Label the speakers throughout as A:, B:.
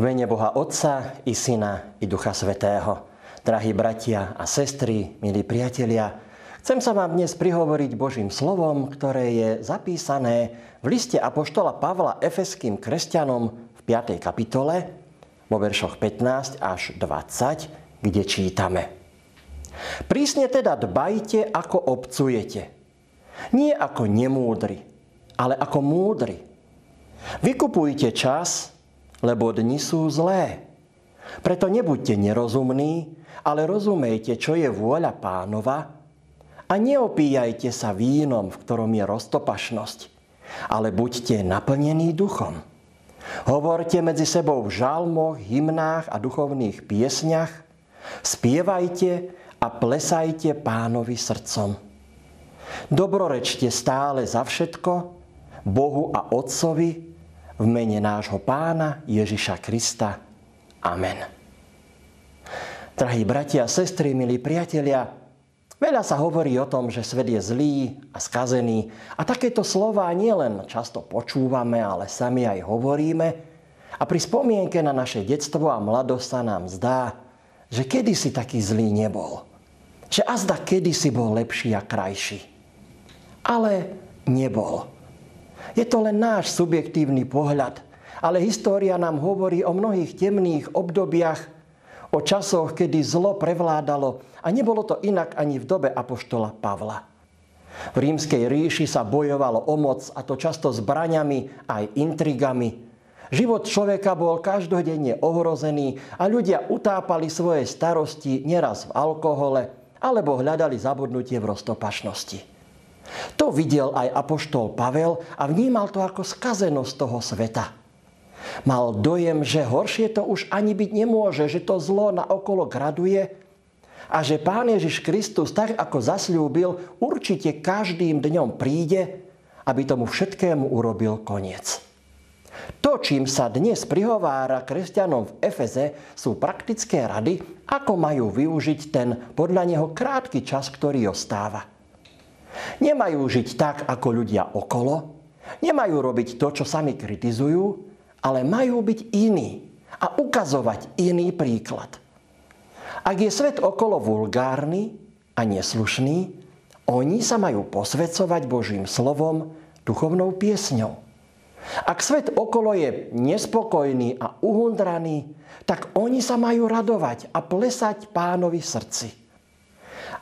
A: V mene Boha Otca i Syna i Ducha Svetého. Drahí bratia a sestry, milí priatelia, chcem sa vám dnes prihovoriť Božím slovom, ktoré je zapísané v liste Apoštola Pavla efeským kresťanom v 5. kapitole, vo veršoch 15 až 20, kde čítame. Prísne teda dbajte, ako obcujete. Nie ako nemúdri, ale ako múdri. Vykupujte čas, lebo dni sú zlé. Preto nebuďte nerozumní, ale rozumejte, čo je vôľa pánova a neopíjajte sa vínom, v ktorom je roztopašnosť, ale buďte naplnení duchom. Hovorte medzi sebou v žalmoch, hymnách a duchovných piesňach, spievajte a plesajte pánovi srdcom. Dobrorečte stále za všetko Bohu a Otcovi, v mene nášho pána Ježiša Krista. Amen. Drahí bratia sestry, milí priatelia, veľa sa hovorí o tom, že svet je zlý a skazený a takéto slova nielen často počúvame, ale sami aj hovoríme a pri spomienke na naše detstvo a mladosť sa nám zdá, že kedysi taký zlý nebol. Že azda kedysi bol lepší a krajší. Ale nebol. Je to len náš subjektívny pohľad, ale história nám hovorí o mnohých temných obdobiach, o časoch, kedy zlo prevládalo a nebolo to inak ani v dobe apoštola Pavla. V rímskej ríši sa bojovalo o moc a to často zbraňami aj intrigami. Život človeka bol každodenne ohrozený a ľudia utápali svoje starosti neraz v alkohole alebo hľadali zabudnutie v roztopašnosti. To videl aj apoštol Pavel a vnímal to ako skazenosť toho sveta. Mal dojem, že horšie to už ani byť nemôže, že to zlo na okolo graduje a že Pán Ježiš Kristus, tak ako zasľúbil, určite každým dňom príde, aby tomu všetkému urobil koniec. To, čím sa dnes prihovára kresťanom v Efeze, sú praktické rady, ako majú využiť ten podľa neho krátky čas, ktorý ostáva. Nemajú žiť tak, ako ľudia okolo, nemajú robiť to, čo sami kritizujú, ale majú byť iní a ukazovať iný príklad. Ak je svet okolo vulgárny a neslušný, oni sa majú posvedcovať Božím slovom, duchovnou piesňou. Ak svet okolo je nespokojný a uhundraný, tak oni sa majú radovať a plesať pánovi srdci.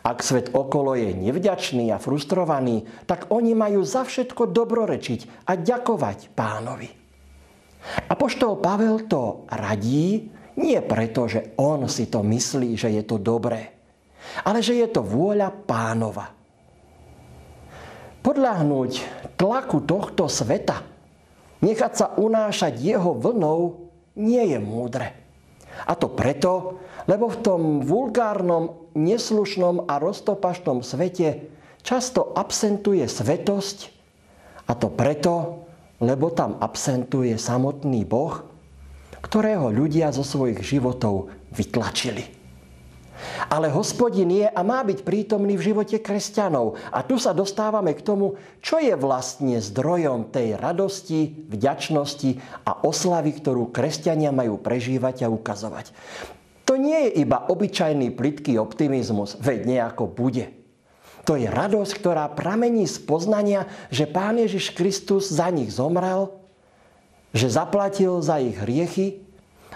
A: Ak svet okolo je nevďačný a frustrovaný, tak oni majú za všetko dobrorečiť a ďakovať pánovi. A poštol Pavel to radí nie preto, že on si to myslí, že je to dobré, ale že je to vôľa pánova. Podľahnúť tlaku tohto sveta, nechať sa unášať jeho vlnou, nie je múdre. A to preto, lebo v tom vulgárnom neslušnom a roztopašnom svete často absentuje svetosť a to preto, lebo tam absentuje samotný Boh, ktorého ľudia zo svojich životov vytlačili. Ale hospodin je a má byť prítomný v živote kresťanov. A tu sa dostávame k tomu, čo je vlastne zdrojom tej radosti, vďačnosti a oslavy, ktorú kresťania majú prežívať a ukazovať. To nie je iba obyčajný plitký optimizmus, veď nejako bude. To je radosť, ktorá pramení z poznania, že Pán Ježiš Kristus za nich zomrel, že zaplatil za ich hriechy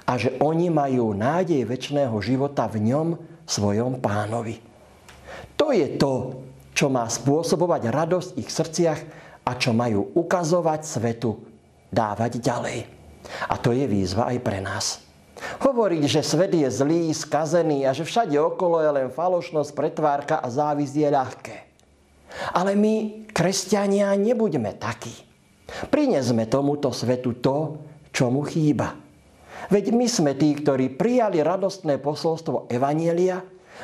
A: a že oni majú nádej väčšného života v ňom, svojom pánovi. To je to, čo má spôsobovať radosť v ich srdciach a čo majú ukazovať svetu, dávať ďalej. A to je výzva aj pre nás. Hovoriť, že svet je zlý, skazený a že všade okolo je len falošnosť, pretvárka a závisť je ľahké. Ale my, kresťania, nebuďme takí. Prinesme tomuto svetu to, čo mu chýba. Veď my sme tí, ktorí prijali radostné posolstvo Evanielia,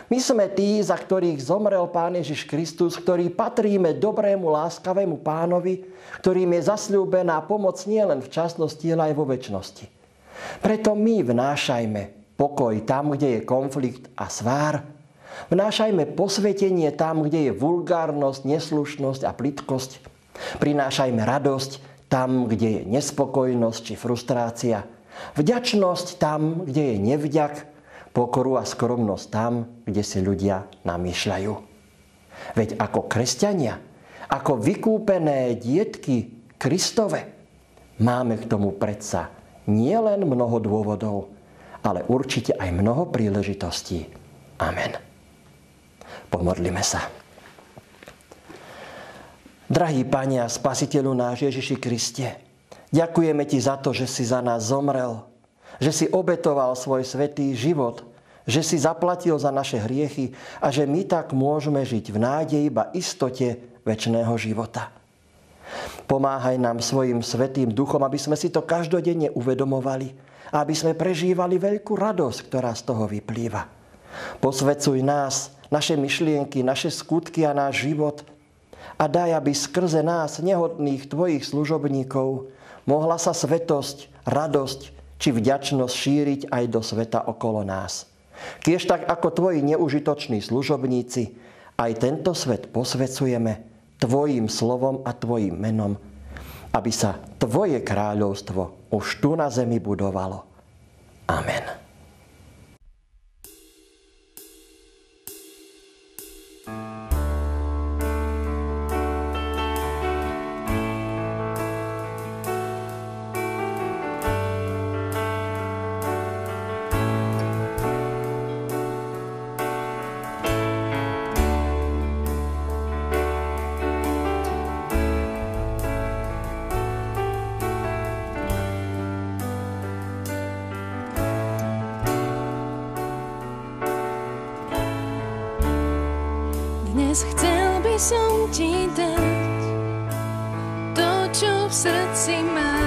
A: my sme tí, za ktorých zomrel Pán Ježiš Kristus, ktorí patríme dobrému, láskavému pánovi, ktorým je zasľúbená pomoc nielen v časnosti, ale aj vo väčšnosti. Preto my vnášajme pokoj tam, kde je konflikt a svár. Vnášajme posvetenie tam, kde je vulgárnosť, neslušnosť a plitkosť. Prinášajme radosť tam, kde je nespokojnosť či frustrácia. Vďačnosť tam, kde je nevďak, pokoru a skromnosť tam, kde si ľudia namýšľajú. Veď ako kresťania, ako vykúpené dietky Kristove, máme k tomu predsa nielen mnoho dôvodov, ale určite aj mnoho príležitostí. Amen. Pomodlíme sa. Drahý Pane a Spasiteľu náš Ježiši Kriste, ďakujeme Ti za to, že si za nás zomrel, že si obetoval svoj svetý život, že si zaplatil za naše hriechy a že my tak môžeme žiť v nádeji iba istote väčšného života. Pomáhaj nám svojim svetým duchom, aby sme si to každodenne uvedomovali aby sme prežívali veľkú radosť, ktorá z toho vyplýva. Posvecuj nás, naše myšlienky, naše skutky a náš život a daj, aby skrze nás, nehodných Tvojich služobníkov, mohla sa svetosť, radosť či vďačnosť šíriť aj do sveta okolo nás. Kiež tak ako Tvoji neužitoční služobníci, aj tento svet posvecujeme Tvojim slovom a Tvojim menom, aby sa Tvoje kráľovstvo už tu na zemi budovalo. Amen.
B: Dnes chcel by som ti dať to, čo v srdci mám.